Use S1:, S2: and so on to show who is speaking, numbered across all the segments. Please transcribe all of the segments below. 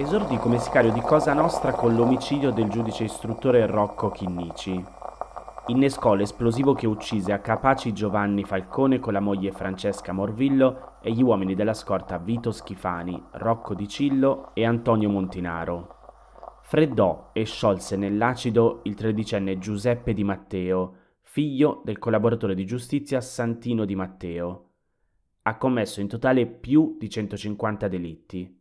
S1: esordì come sicario di Cosa Nostra con l'omicidio del giudice istruttore Rocco Chinnici. Innescò l'esplosivo che uccise a Capaci Giovanni Falcone con la moglie Francesca Morvillo e gli uomini della scorta Vito Schifani, Rocco Di Cillo e Antonio Montinaro. Freddò e sciolse nell'acido il tredicenne Giuseppe Di Matteo, figlio del collaboratore di giustizia Santino Di Matteo. Ha commesso in totale più di 150 delitti.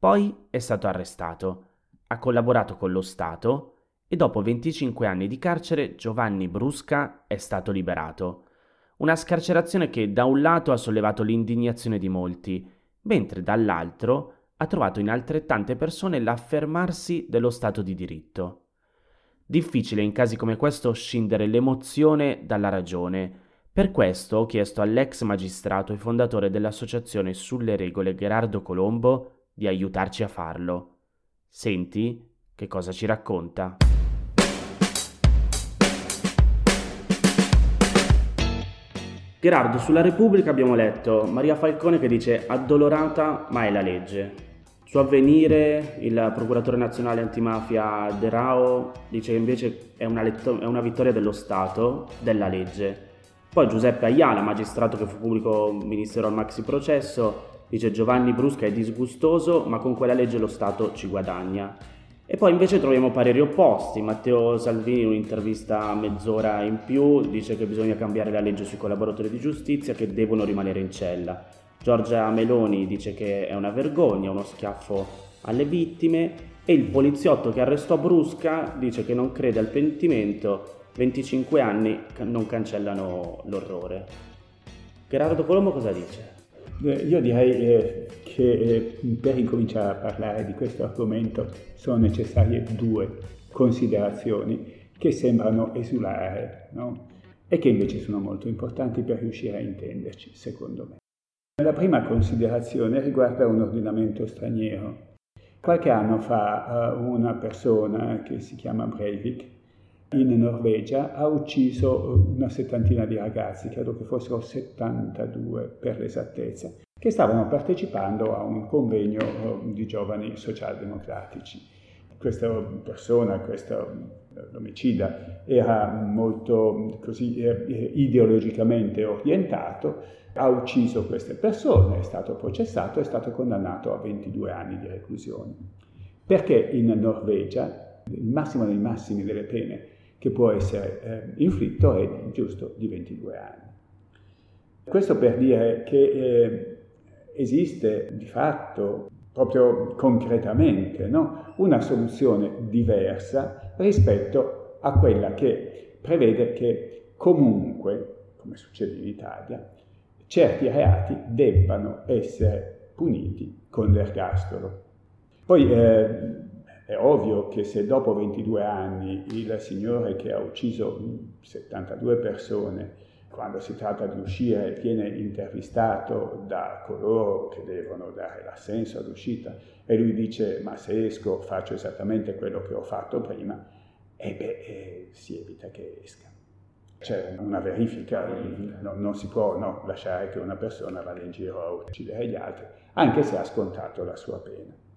S1: Poi è stato arrestato, ha collaborato con lo Stato e dopo 25 anni di carcere Giovanni Brusca è stato liberato. Una scarcerazione che da un lato ha sollevato l'indignazione di molti, mentre dall'altro ha trovato in altrettante persone l'affermarsi dello Stato di diritto. Difficile in casi come questo scindere l'emozione dalla ragione. Per questo ho chiesto all'ex magistrato e fondatore dell'associazione sulle regole Gerardo Colombo di aiutarci a farlo. Senti che cosa ci racconta. Gerardo, sulla Repubblica abbiamo letto Maria Falcone che dice addolorata ma è la legge. Su avvenire il procuratore nazionale antimafia De Rao dice che invece è una, letto- è una vittoria dello Stato, della legge. Poi Giuseppe Ayala, magistrato che fu pubblico ministero al maxi processo, Dice Giovanni Brusca è disgustoso, ma con quella legge lo Stato ci guadagna. E poi invece troviamo pareri opposti. Matteo Salvini in un'intervista a mezz'ora in più dice che bisogna cambiare la legge sui collaboratori di giustizia che devono rimanere in cella. Giorgia Meloni dice che è una vergogna, uno schiaffo alle vittime e il poliziotto che arrestò Brusca dice che non crede al pentimento, 25 anni non cancellano l'orrore. Gerardo Colombo cosa dice?
S2: Io direi eh, che eh, per incominciare a parlare di questo argomento sono necessarie due considerazioni che sembrano esulare no? e che invece sono molto importanti per riuscire a intenderci, secondo me. La prima considerazione riguarda un ordinamento straniero. Qualche anno fa una persona che si chiama Breivik in Norvegia ha ucciso una settantina di ragazzi, credo che fossero 72 per l'esattezza, che stavano partecipando a un convegno eh, di giovani socialdemocratici. Questa persona, questo l'omicida, era molto così eh, ideologicamente orientato, ha ucciso queste persone, è stato processato e è stato condannato a 22 anni di reclusione. Perché in Norvegia il massimo dei massimi delle pene che può essere eh, inflitto è giusto di 22 anni. Questo per dire che eh, esiste di fatto, proprio concretamente, no? una soluzione diversa rispetto a quella che prevede che comunque, come succede in Italia, certi reati debbano essere puniti con l'ergastolo. Poi eh, è ovvio che se dopo 22 anni il signore che ha ucciso 72 persone, quando si tratta di uscire, viene intervistato da coloro che devono dare l'assenso all'uscita e lui dice ma se esco faccio esattamente quello che ho fatto prima, e beh, eh, si evita che esca. C'è una verifica, no, non si può no, lasciare che una persona vada in giro a uccidere gli altri, anche se ha scontato la sua pena.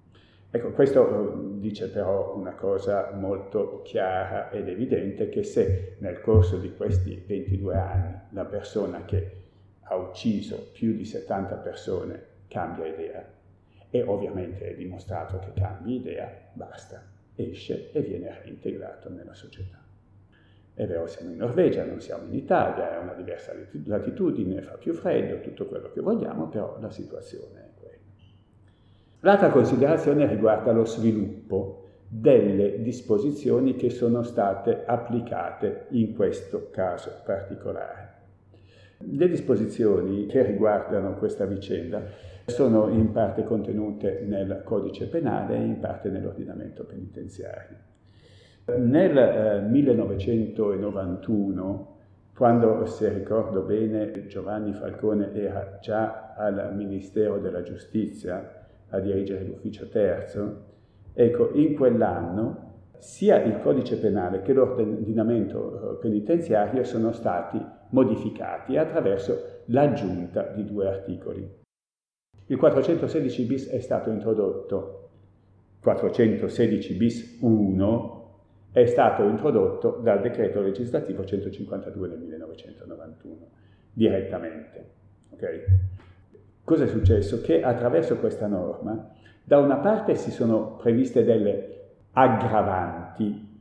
S2: Ecco, questo eh, dice però una cosa molto chiara ed evidente, che se nel corso di questi 22 anni la persona che ha ucciso più di 70 persone cambia idea, e ovviamente è dimostrato che cambi idea, basta, esce e viene reintegrato nella società. È vero, siamo in Norvegia, non siamo in Italia, è una diversa latitudine, fa più freddo, tutto quello che vogliamo, però la situazione è L'altra considerazione riguarda lo sviluppo delle disposizioni che sono state applicate in questo caso particolare. Le disposizioni che riguardano questa vicenda sono in parte contenute nel codice penale e in parte nell'ordinamento penitenziario. Nel eh, 1991, quando, se ricordo bene, Giovanni Falcone era già al Ministero della Giustizia, a dirigere l'ufficio terzo, ecco, in quell'anno sia il codice penale che l'ordinamento eh, penitenziario sono stati modificati attraverso l'aggiunta di due articoli. Il 416 bis è stato introdotto 416 bis 1 è stato introdotto dal decreto legislativo 152 del 1991 direttamente. Okay? Cosa è successo? Che attraverso questa norma da una parte si sono previste delle aggravanti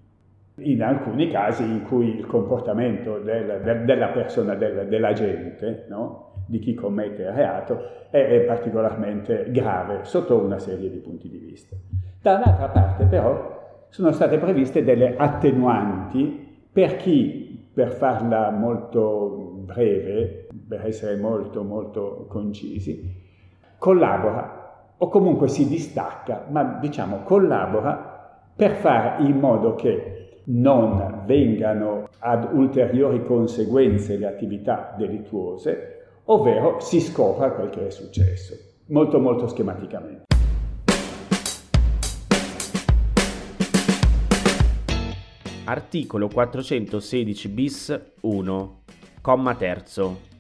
S2: in alcuni casi in cui il comportamento del, del, della persona, del, dell'agente, no? di chi commette il reato, è, è particolarmente grave sotto una serie di punti di vista. Dall'altra parte però sono state previste delle attenuanti per chi, per farla molto breve, per essere molto molto concisi, collabora o comunque si distacca, ma diciamo collabora per fare in modo che non vengano ad ulteriori conseguenze le attività delittuose, ovvero si scopra quel che è successo, molto molto schematicamente.
S1: Articolo 416 bis 1, comma terzo.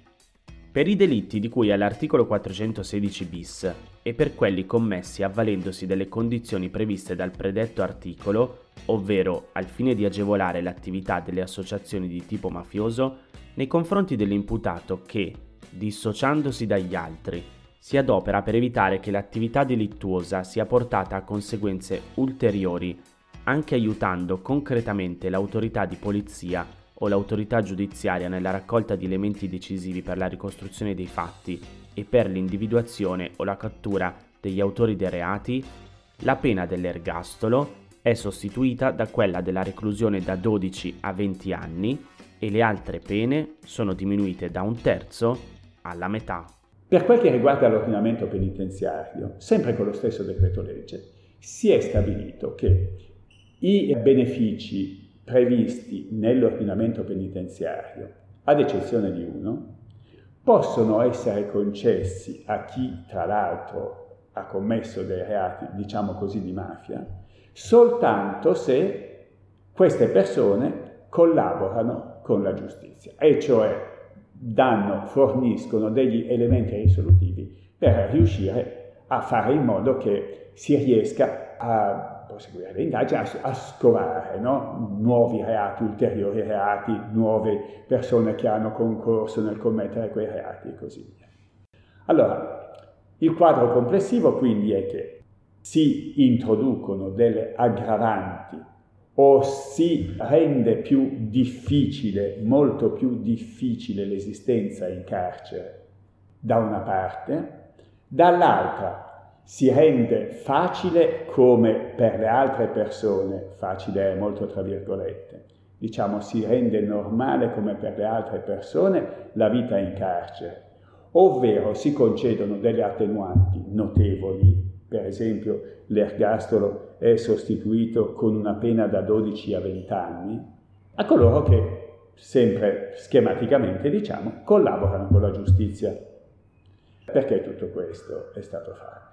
S1: Per i delitti di cui all'articolo 416 bis e per quelli commessi avvalendosi delle condizioni previste dal predetto articolo, ovvero al fine di agevolare l'attività delle associazioni di tipo mafioso, nei confronti dell'imputato che, dissociandosi dagli altri, si adopera per evitare che l'attività delittuosa sia portata a conseguenze ulteriori, anche aiutando concretamente l'autorità di polizia o l'autorità giudiziaria nella raccolta di elementi decisivi per la ricostruzione dei fatti e per l'individuazione o la cattura degli autori dei reati, la pena dell'ergastolo è sostituita da quella della reclusione da 12 a 20 anni e le altre pene sono diminuite da un terzo alla metà.
S2: Per quel che riguarda l'ordinamento penitenziario, sempre con lo stesso decreto legge, si è stabilito che i benefici previsti nell'ordinamento penitenziario, ad eccezione di uno, possono essere concessi a chi, tra l'altro, ha commesso dei reati, diciamo così, di mafia, soltanto se queste persone collaborano con la giustizia, e cioè danno, forniscono degli elementi risolutivi per riuscire a fare in modo che si riesca a proseguire le indagini, a, a scovare no? nuovi reati, ulteriori reati, nuove persone che hanno concorso nel commettere quei reati e così via. Allora, il quadro complessivo quindi è che si introducono delle aggravanti o si rende più difficile, molto più difficile l'esistenza in carcere da una parte, dall'altra si rende facile come per le altre persone, facile è molto tra virgolette, diciamo si rende normale come per le altre persone la vita in carcere, ovvero si concedono delle attenuanti notevoli, per esempio l'ergastolo è sostituito con una pena da 12 a 20 anni, a coloro che, sempre schematicamente diciamo, collaborano con la giustizia. Perché tutto questo è stato fatto?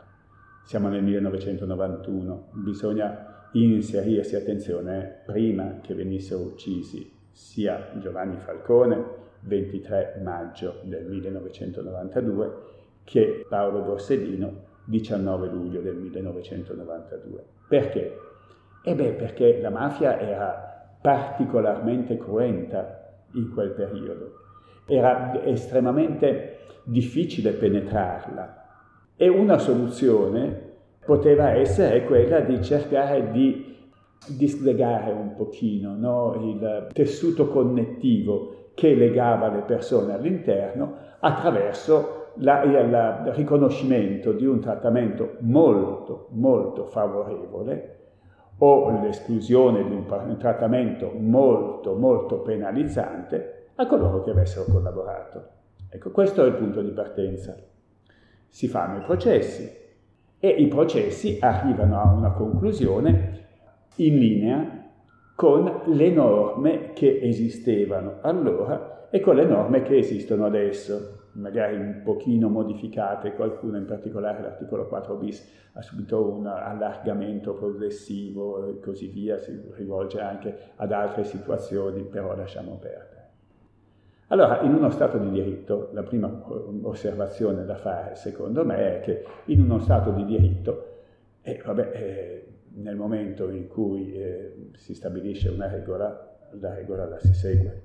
S2: Siamo nel 1991, bisogna inserirsi, attenzione, prima che venissero uccisi sia Giovanni Falcone, 23 maggio del 1992, che Paolo Borsellino, 19 luglio del 1992. Perché? E beh, perché la mafia era particolarmente cruenta in quel periodo, era estremamente difficile penetrarla e una soluzione poteva essere quella di cercare di dislegare un pochino no? il tessuto connettivo che legava le persone all'interno attraverso la, il riconoscimento di un trattamento molto, molto favorevole o l'esclusione di un trattamento molto, molto penalizzante a coloro che avessero collaborato. Ecco, questo è il punto di partenza si fanno i processi e i processi arrivano a una conclusione in linea con le norme che esistevano allora e con le norme che esistono adesso, magari un pochino modificate, qualcuno in particolare l'articolo 4 bis ha subito un allargamento progressivo e così via, si rivolge anche ad altre situazioni, però lasciamo perdere. Allora, in uno Stato di diritto, la prima osservazione da fare, secondo me, è che in uno Stato di diritto, eh, vabbè, eh, nel momento in cui eh, si stabilisce una regola, la regola la si segue.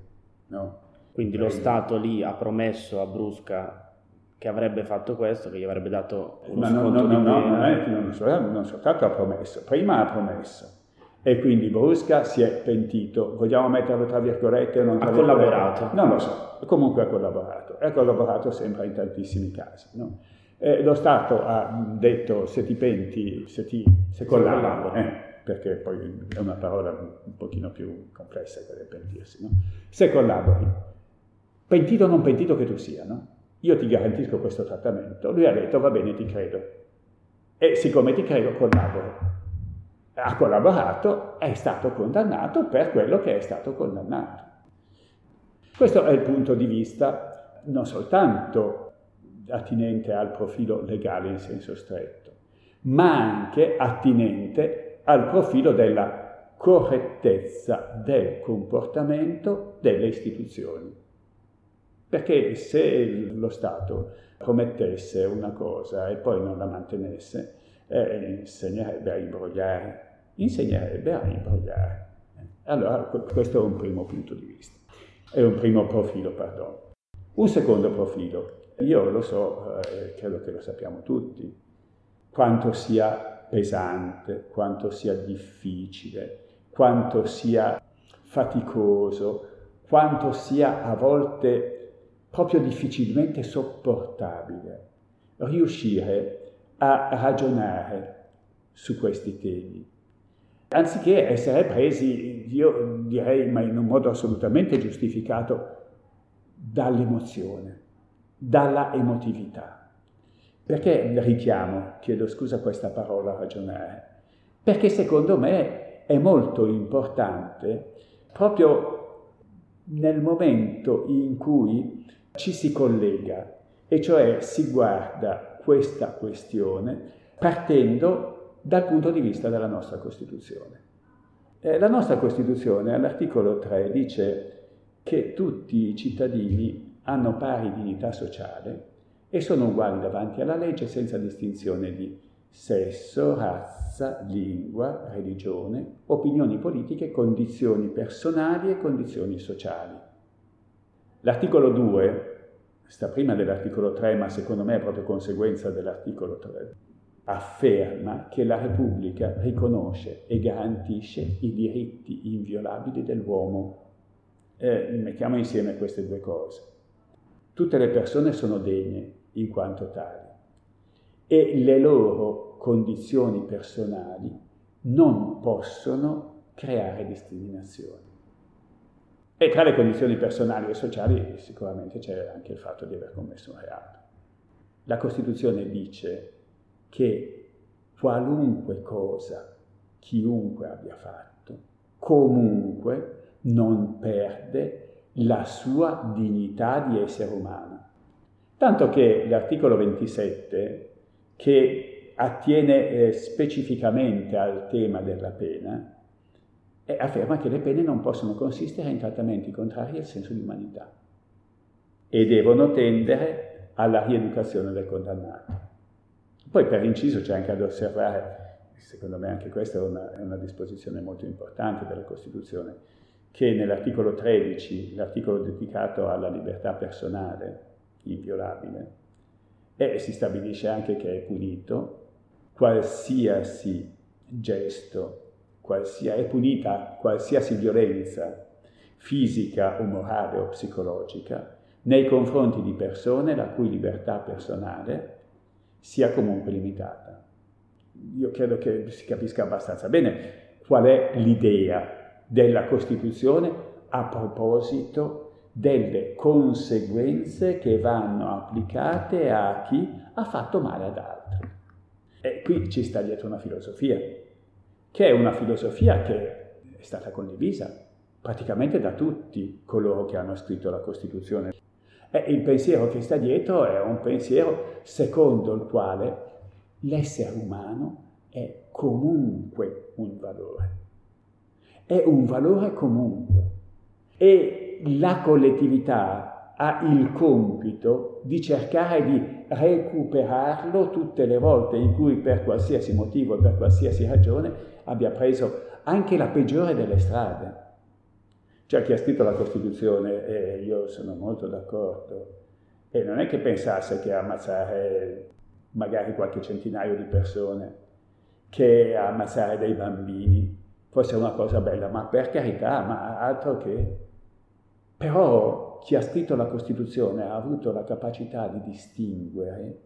S2: No?
S1: Quindi lo Stato lì ha promesso a Brusca che avrebbe fatto questo, che gli avrebbe dato uno
S2: Ma
S1: sconto
S2: no, no, no, no, non, è, so- non soltanto ha promesso, prima ha promesso. E quindi Brusca si è pentito, vogliamo metterlo tra virgolette o non tra
S1: Ha
S2: virgolette?
S1: collaborato.
S2: Non lo so, comunque ha collaborato. E ha collaborato sempre in tantissimi casi. no? E lo Stato ha detto se ti penti, se, ti, se collabori, eh, perché poi è una parola un pochino più complessa quella del pentirsi, no? se collabori, pentito o non pentito che tu sia, no? io ti garantisco questo trattamento. Lui ha detto va bene, ti credo. E siccome ti credo, collaboro. Ha collaborato, è stato condannato per quello che è stato condannato. Questo è il punto di vista non soltanto attinente al profilo legale in senso stretto, ma anche attinente al profilo della correttezza del comportamento delle istituzioni. Perché se lo Stato promettesse una cosa e poi non la mantenesse, eh, insegnerebbe a imbrogliare, insegnerebbe a imbrogliare. Allora questo è un primo punto di vista, è un primo profilo, perdono. Un secondo profilo, io lo so, eh, credo che lo sappiamo tutti, quanto sia pesante, quanto sia difficile, quanto sia faticoso, quanto sia a volte proprio difficilmente sopportabile riuscire a ragionare su questi temi. Anziché essere presi, io direi, ma in un modo assolutamente giustificato, dall'emozione, dalla emotività. Perché richiamo, chiedo scusa questa parola ragionare? Perché secondo me è molto importante proprio nel momento in cui ci si collega, e cioè si guarda questa questione partendo dal punto di vista della nostra Costituzione. Eh, la nostra Costituzione all'articolo 3 dice che tutti i cittadini hanno pari dignità sociale e sono uguali davanti alla legge senza distinzione di sesso, razza, lingua, religione, opinioni politiche, condizioni personali e condizioni sociali. L'articolo 2 sta prima dell'articolo 3, ma secondo me è proprio conseguenza dell'articolo 3, afferma che la Repubblica riconosce e garantisce i diritti inviolabili dell'uomo. Eh, mettiamo insieme queste due cose. Tutte le persone sono degne in quanto tali e le loro condizioni personali non possono creare discriminazioni. E tra le condizioni personali e sociali sicuramente c'è anche il fatto di aver commesso un reato. La Costituzione dice che qualunque cosa chiunque abbia fatto, comunque non perde la sua dignità di essere umano. Tanto che l'articolo 27, che attiene eh, specificamente al tema della pena, e afferma che le pene non possono consistere in trattamenti contrari al senso di umanità e devono tendere alla rieducazione del condannato. Poi per inciso c'è anche ad osservare, secondo me anche questa è una, è una disposizione molto importante della Costituzione, che nell'articolo 13, l'articolo dedicato alla libertà personale inviolabile, e si stabilisce anche che è punito qualsiasi gesto qualsiasi, è punita qualsiasi violenza fisica o morale o psicologica nei confronti di persone la cui libertà personale sia comunque limitata. Io credo che si capisca abbastanza bene qual è l'idea della Costituzione a proposito delle conseguenze che vanno applicate a chi ha fatto male ad altri. E qui ci sta dietro una filosofia, che è una filosofia che è stata condivisa praticamente da tutti coloro che hanno scritto la Costituzione. E il pensiero che sta dietro è un pensiero secondo il quale l'essere umano è comunque un valore. È un valore comunque. E la collettività ha il compito di cercare di recuperarlo tutte le volte in cui per qualsiasi motivo e per qualsiasi ragione abbia preso anche la peggiore delle strade. C'è chi ha scritto la Costituzione e io sono molto d'accordo. E non è che pensasse che ammazzare magari qualche centinaio di persone, che ammazzare dei bambini fosse una cosa bella, ma per carità, ma altro che... Però chi ha scritto la Costituzione ha avuto la capacità di distinguere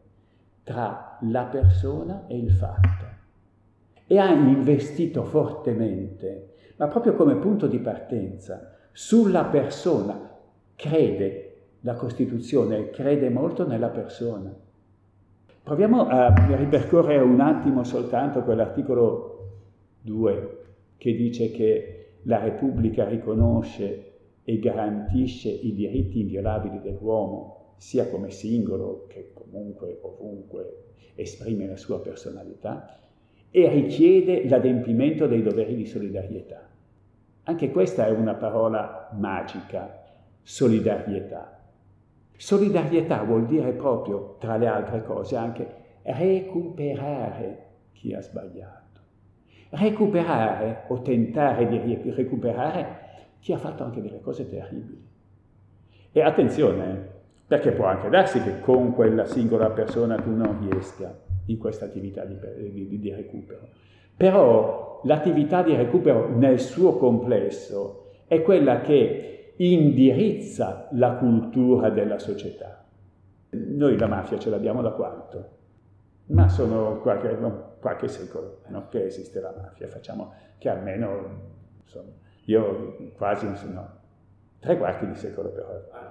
S2: tra la persona e il fatto. E ha investito fortemente, ma proprio come punto di partenza, sulla persona. Crede la Costituzione, crede molto nella persona. Proviamo a ripercorrere un attimo soltanto quell'articolo 2 che dice che la Repubblica riconosce e garantisce i diritti inviolabili dell'uomo, sia come singolo che comunque ovunque esprime la sua personalità, e richiede l'adempimento dei doveri di solidarietà. Anche questa è una parola magica, solidarietà. Solidarietà vuol dire proprio, tra le altre cose, anche recuperare chi ha sbagliato. Recuperare o tentare di recuperare chi ha fatto anche delle cose terribili. E attenzione, perché può anche darsi che con quella singola persona tu non riesca in questa attività di, di, di recupero. Però l'attività di recupero nel suo complesso è quella che indirizza la cultura della società. Noi la mafia ce l'abbiamo da quanto? Ma sono qualche, qualche secolo no? che esiste la mafia, facciamo che almeno, insomma, io quasi, no, Tre quarti di secolo però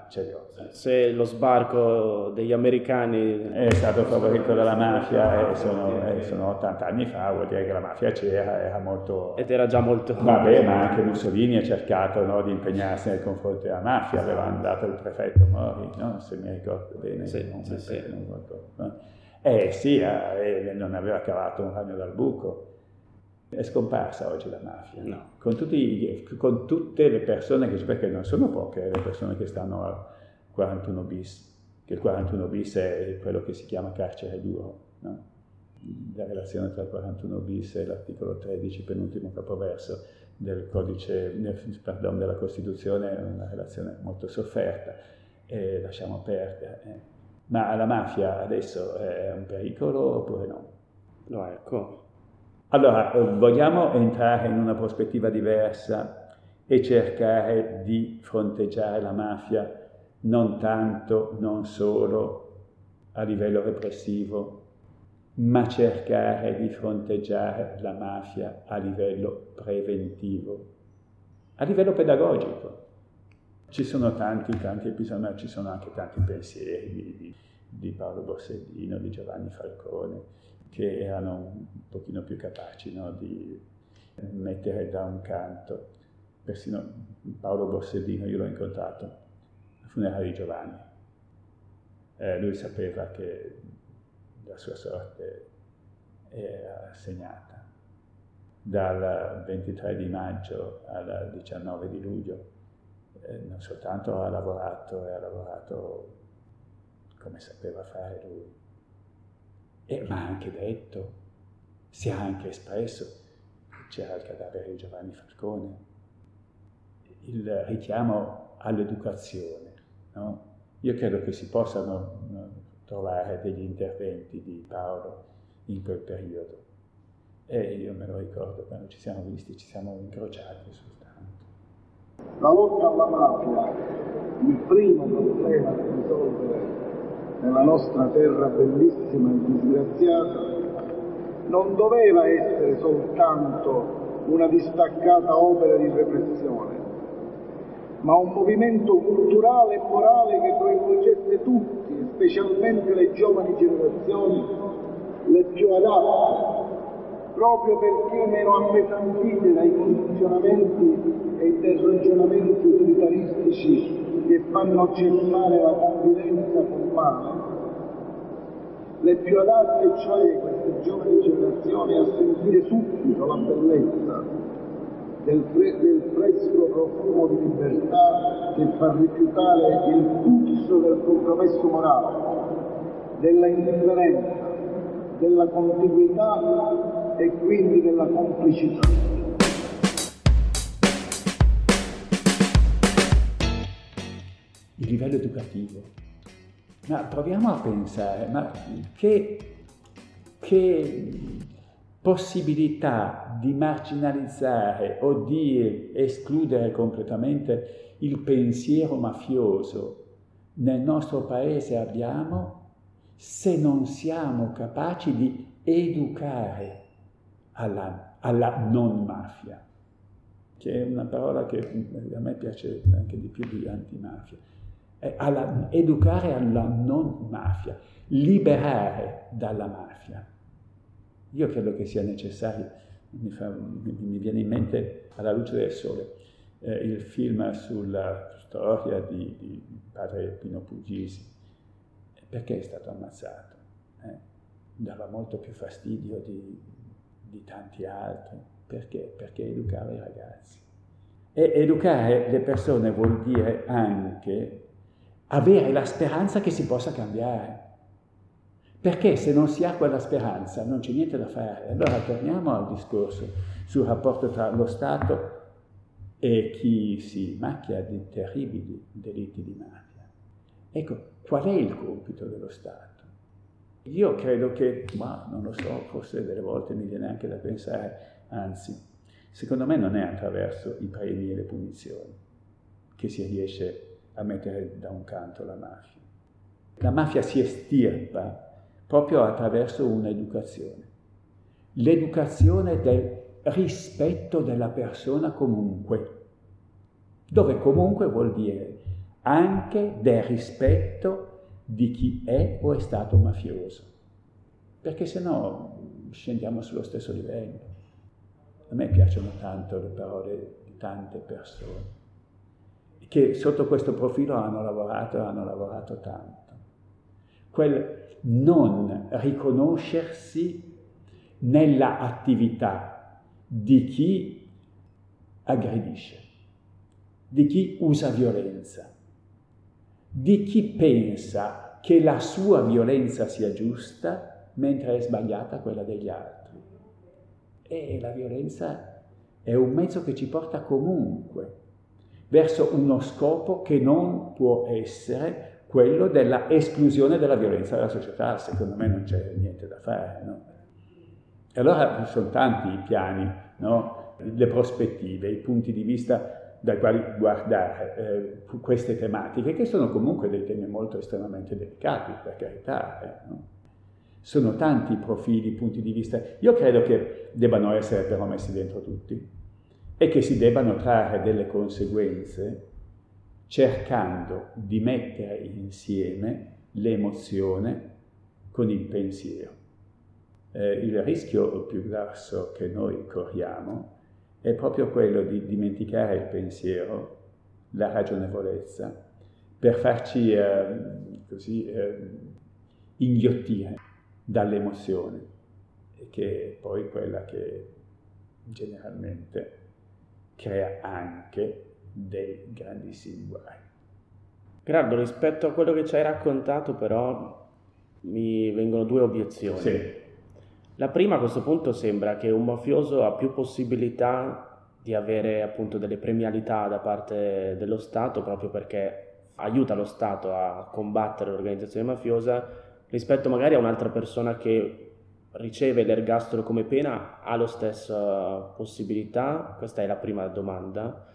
S2: ce li ho.
S1: Se lo sbarco degli americani
S2: è stato favorito dalla mafia e sono, e sono 80 anni fa, vuol dire che la mafia c'era, era molto...
S1: Ed era già molto...
S2: Vabbè, ma anche Mussolini ha cercato no, di impegnarsi nei confronti della mafia, aveva mandato il prefetto Mori, no? se mi ricordo bene.
S1: Sì, non, sì, sì.
S2: Non, ricordo, eh sì, eh, non aveva cavato un ragno dal buco. È scomparsa oggi la mafia,
S1: no.
S2: con, tutti, con, tutte le persone che, perché non sono poche le persone che stanno al 41 bis, che il 41 bis è quello che si chiama carcere duro, no? la relazione tra il 41 bis e l'articolo 13, penultimo capoverso del codice, pardon, della Costituzione, è una relazione molto sofferta e lasciamo perdere. Eh. Ma la mafia adesso è un pericolo oppure no?
S1: No, ecco,
S2: allora, eh, vogliamo entrare in una prospettiva diversa e cercare di fronteggiare la mafia non tanto, non solo a livello repressivo, ma cercare di fronteggiare la mafia a livello preventivo, a livello pedagogico. Ci sono tanti, tanti episodi, ci sono anche tanti pensieri di, di Paolo Borsellino, di Giovanni Falcone, che erano un pochino più capaci no, di mettere da un canto. Persino Paolo Borsellino, io l'ho incontrato al funerale di Giovanni. Eh, lui sapeva che la sua sorte era segnata. Dal 23 di maggio al 19 di luglio eh, non soltanto ha lavorato, ha lavorato come sapeva fare lui, e, ma anche detto, si è anche espresso, c'era il cadavere di Giovanni Falcone, il richiamo all'educazione. No? Io credo che si possano no, trovare degli interventi di Paolo in quel periodo. E io me lo ricordo quando ci siamo visti, ci siamo incrociati soltanto.
S3: La lotta alla mafia, il primo problema da risolvere nella nostra terra bellissima e disgraziata, non doveva essere soltanto una distaccata opera di repressione, ma un movimento culturale e morale che coinvolgesse tutti, specialmente le giovani generazioni, le più adatte, proprio perché meno appesantite dai condizionamenti e dai ragionamenti utilitaristici che fanno cessare la convivenza formale, le più adatte cioè queste giovani generazioni a sentire subito la bellezza del, fre- del fresco profumo di libertà che fa rifiutare il puzzo del compromesso morale, della indifferenza, della contiguità e quindi della complicità.
S2: Il livello educativo. Ma proviamo a pensare, ma che, che possibilità di marginalizzare o di escludere completamente il pensiero mafioso nel nostro paese abbiamo se non siamo capaci di educare alla, alla non mafia, che è una parola che a me piace anche di più di antimafia, alla, educare alla non mafia, liberare dalla mafia. Io credo che sia necessario, mi, fa, mi viene in mente alla luce del sole, eh, il film sulla storia di, di padre Pino Puglisi, perché è stato ammazzato? Eh? Dava molto più fastidio di, di tanti altri. Perché? Perché educava i ragazzi. E educare le persone vuol dire anche avere la speranza che si possa cambiare. Perché se non si ha quella speranza non c'è niente da fare. Allora torniamo al discorso sul rapporto tra lo Stato e chi si macchia di terribili delitti di mafia. Ecco, qual è il compito dello Stato? Io credo che, ma non lo so, forse delle volte mi viene anche da pensare, anzi, secondo me non è attraverso i premi e le punizioni che si riesce a mettere da un canto la mafia. La mafia si estirpa proprio attraverso un'educazione. L'educazione del rispetto della persona comunque, dove comunque vuol dire anche del rispetto di chi è o è stato mafioso, perché se no scendiamo sullo stesso livello. A me piacciono tanto le parole di tante persone che sotto questo profilo hanno lavorato e hanno lavorato tanto. Quel non riconoscersi nella attività di chi aggredisce, di chi usa violenza, di chi pensa che la sua violenza sia giusta mentre è sbagliata quella degli altri. E la violenza è un mezzo che ci porta comunque verso uno scopo che non può essere quello della esclusione della violenza dalla società. Secondo me non c'è niente da fare. No? E allora sono tanti i piani, no? le prospettive, i punti di vista dai quali guardare eh, queste tematiche, che sono comunque dei temi molto estremamente delicati, per carità. Eh, no? Sono tanti profili, punti di vista. Io credo che debbano essere però messi dentro tutti e che si debbano trarre delle conseguenze cercando di mettere insieme l'emozione con il pensiero. Eh, il rischio più grosso che noi corriamo è proprio quello di dimenticare il pensiero, la ragionevolezza, per farci eh, così eh, inghiottire dall'emozione, che è poi quella che generalmente crea anche dei grandissimi guai.
S1: Gerardo, rispetto a quello che ci hai raccontato però mi vengono due obiezioni.
S2: Sì.
S1: La prima a questo punto sembra che un mafioso ha più possibilità di avere appunto delle premialità da parte dello Stato proprio perché aiuta lo Stato a combattere l'organizzazione mafiosa rispetto magari a un'altra persona che riceve l'ergastolo come pena ha la stessa possibilità? Questa è la prima domanda.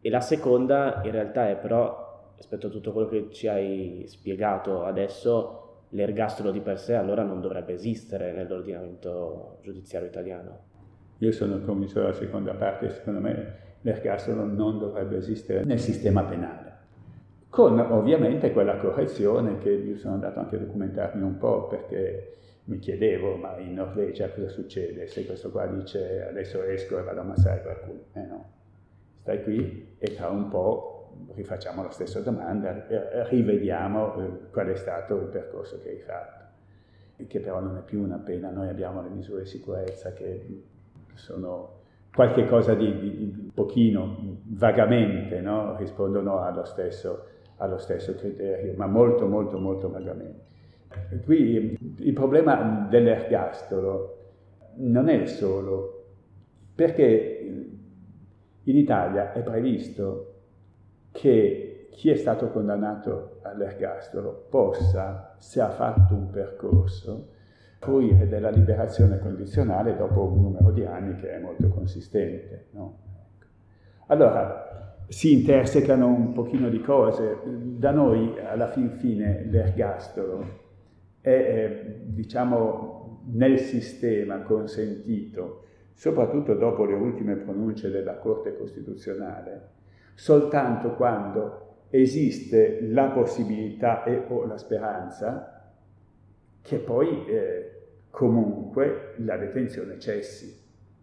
S1: E la seconda in realtà è però rispetto a tutto quello che ci hai spiegato adesso l'ergastolo di per sé allora non dovrebbe esistere nell'ordinamento giudiziario italiano.
S2: Io sono convinto della seconda parte, secondo me l'ergastolo non dovrebbe esistere nel sistema penale, con ovviamente quella correzione che io sono andato anche a documentarmi un po' perché mi chiedevo, ma in Norvegia cosa succede se questo qua dice adesso esco e vado a ammazzare qualcuno? Eh no, stai qui e tra un po' rifacciamo la stessa domanda, rivediamo eh, qual è stato il percorso che hai fatto, che però non è più una pena, noi abbiamo le misure di sicurezza che sono qualche cosa di, di, di pochino, vagamente, no? rispondono allo stesso, allo stesso criterio, ma molto, molto, molto vagamente. Qui il problema dell'ergastolo non è solo perché in Italia è previsto che chi è stato condannato all'ergastolo possa, se ha fatto un percorso, fruire della liberazione condizionale dopo un numero di anni che è molto consistente. No? Allora, si intersecano un pochino di cose. Da noi, alla fin fine, l'ergastolo è, diciamo, nel sistema consentito, soprattutto dopo le ultime pronunce della Corte Costituzionale, soltanto quando esiste la possibilità e o la speranza che poi eh, comunque la detenzione cessi.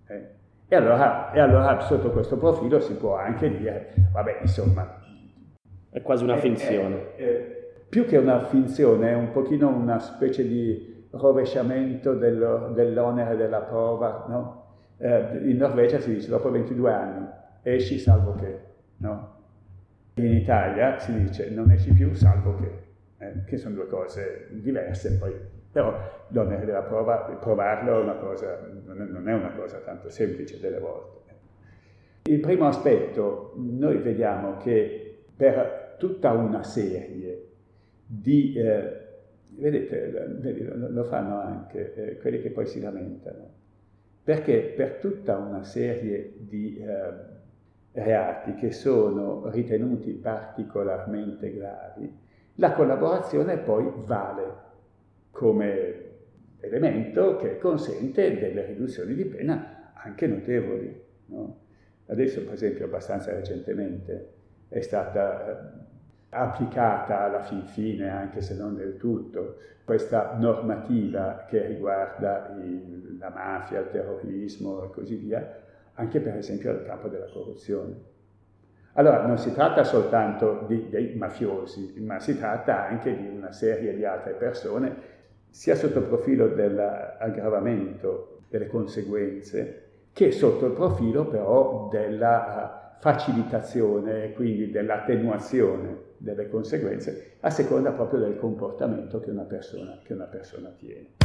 S2: Eh. E, allora, e, allora, sotto questo profilo si può anche dire, vabbè, insomma...
S1: È quasi una finzione.
S2: È, più che una finzione, è un pochino una specie di rovesciamento dello, dell'onere della prova, no? eh, in Norvegia si dice dopo 22 anni esci salvo che, no? In Italia si dice non esci più salvo che, eh, che sono due cose diverse, poi, però l'onere della prova, provarlo è una cosa, non è una cosa tanto semplice delle volte. Il primo aspetto, noi vediamo che per tutta una serie di, eh, vedete, lo fanno anche eh, quelli che poi si lamentano, perché per tutta una serie di eh, reati che sono ritenuti particolarmente gravi, la collaborazione poi vale come elemento che consente delle riduzioni di pena anche notevoli. No? Adesso, per esempio, abbastanza recentemente è stata eh, applicata alla fin fine, anche se non del tutto, questa normativa che riguarda il, la mafia, il terrorismo e così via, anche per esempio nel campo della corruzione. Allora non si tratta soltanto di, dei mafiosi, ma si tratta anche di una serie di altre persone, sia sotto il profilo dell'aggravamento delle conseguenze, che sotto il profilo però della facilitazione e quindi dell'attenuazione delle conseguenze a seconda proprio del comportamento che una persona, che una persona tiene.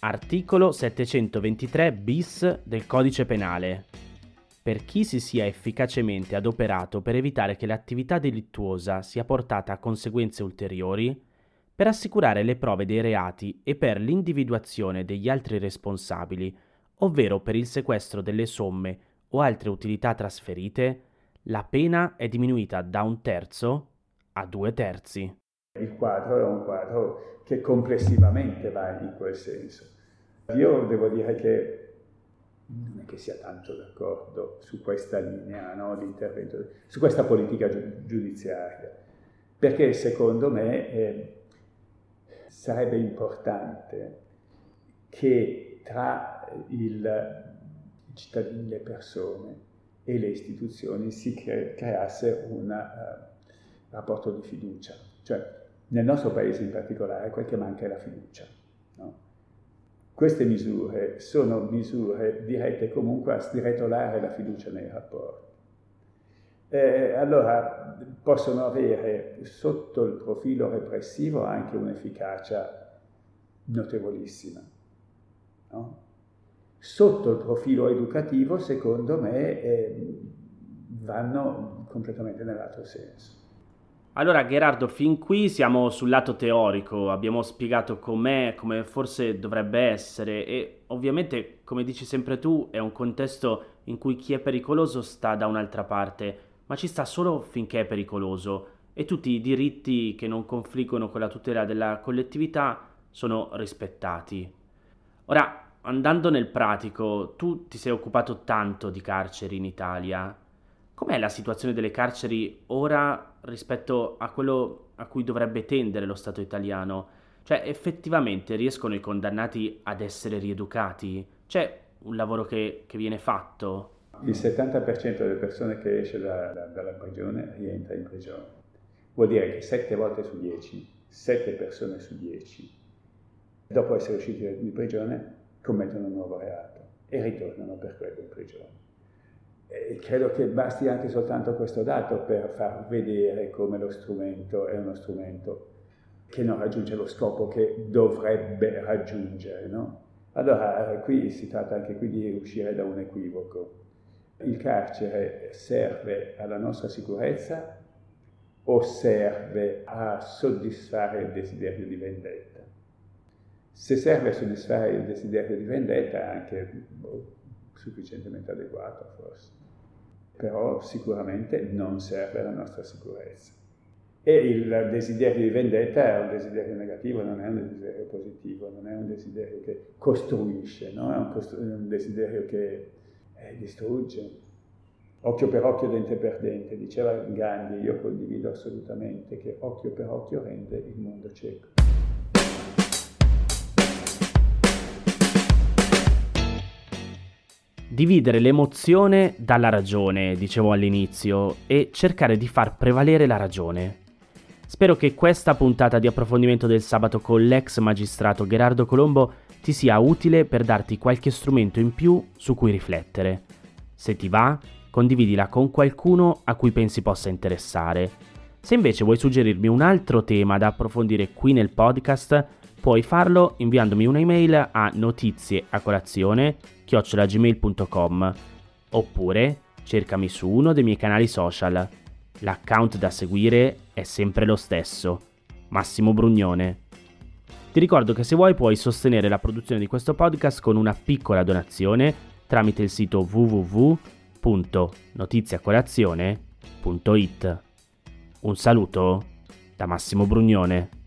S1: Articolo 723 bis del Codice Penale. Per chi si sia efficacemente adoperato per evitare che l'attività delittuosa sia portata a conseguenze ulteriori, per assicurare le prove dei reati e per l'individuazione degli altri responsabili, ovvero per il sequestro delle somme o altre utilità trasferite, la pena è diminuita da un terzo a due terzi.
S2: Il quadro è un quadro che complessivamente va in quel senso. Io devo dire che non è che sia tanto d'accordo su questa linea no, di intervento, su questa politica giudiziaria, perché secondo me eh, sarebbe importante che tra il cittadini, le persone e le istituzioni si cre- creasse un uh, rapporto di fiducia. Cioè, nel nostro paese in particolare quel che manca è la fiducia. No? Queste misure sono misure dirette comunque a sgretolare la fiducia nei rapporti. Eh, allora possono avere sotto il profilo repressivo anche un'efficacia notevolissima. No? Sotto il profilo educativo, secondo me, eh, vanno completamente nell'altro senso.
S1: Allora Gerardo, fin qui siamo sul lato teorico, abbiamo spiegato com'è, come forse dovrebbe essere e ovviamente, come dici sempre tu, è un contesto in cui chi è pericoloso sta da un'altra parte, ma ci sta solo finché è pericoloso e tutti i diritti che non confliggono con la tutela della collettività sono rispettati. Ora, andando nel pratico, tu ti sei occupato tanto di carceri in Italia. Com'è la situazione delle carceri ora rispetto a quello a cui dovrebbe tendere lo Stato italiano? Cioè, effettivamente riescono i condannati ad essere rieducati? C'è un lavoro che, che viene fatto?
S2: Il 70% delle persone che esce da, da, dalla prigione rientra in prigione. Vuol dire che 7 volte su 10, 7 persone su 10 dopo essere usciti di prigione, commettono un nuovo reato e ritornano per quello in prigione. E credo che basti anche soltanto questo dato per far vedere come lo strumento è uno strumento che non raggiunge lo scopo che dovrebbe raggiungere. No? Allora, qui si tratta anche qui di uscire da un equivoco. Il carcere serve alla nostra sicurezza o serve a soddisfare il desiderio di vendetta? Se serve a soddisfare il desiderio di vendetta è anche boh, sufficientemente adeguato forse, però sicuramente non serve alla nostra sicurezza. E il desiderio di vendetta è un desiderio negativo, non è un desiderio positivo, non è un desiderio che costruisce, no? è un, costru- un desiderio che eh, distrugge. Occhio per occhio, dente per dente, diceva Gandhi, io condivido assolutamente che occhio per occhio rende il mondo cieco.
S1: Dividere l'emozione dalla ragione, dicevo all'inizio, e cercare di far prevalere la ragione. Spero che questa puntata di approfondimento del sabato con l'ex magistrato Gerardo Colombo ti sia utile per darti qualche strumento in più su cui riflettere. Se ti va, condividila con qualcuno a cui pensi possa interessare. Se invece vuoi suggerirmi un altro tema da approfondire qui nel podcast, puoi farlo inviandomi un'email a notizieacolazione chiocciolagmail.com oppure cercami su uno dei miei canali social. L'account da seguire è sempre lo stesso, Massimo Brugnone. Ti ricordo che se vuoi puoi sostenere la produzione di questo podcast con una piccola donazione tramite il sito www.notiziacolazione.it. Un saluto da Massimo Brugnone.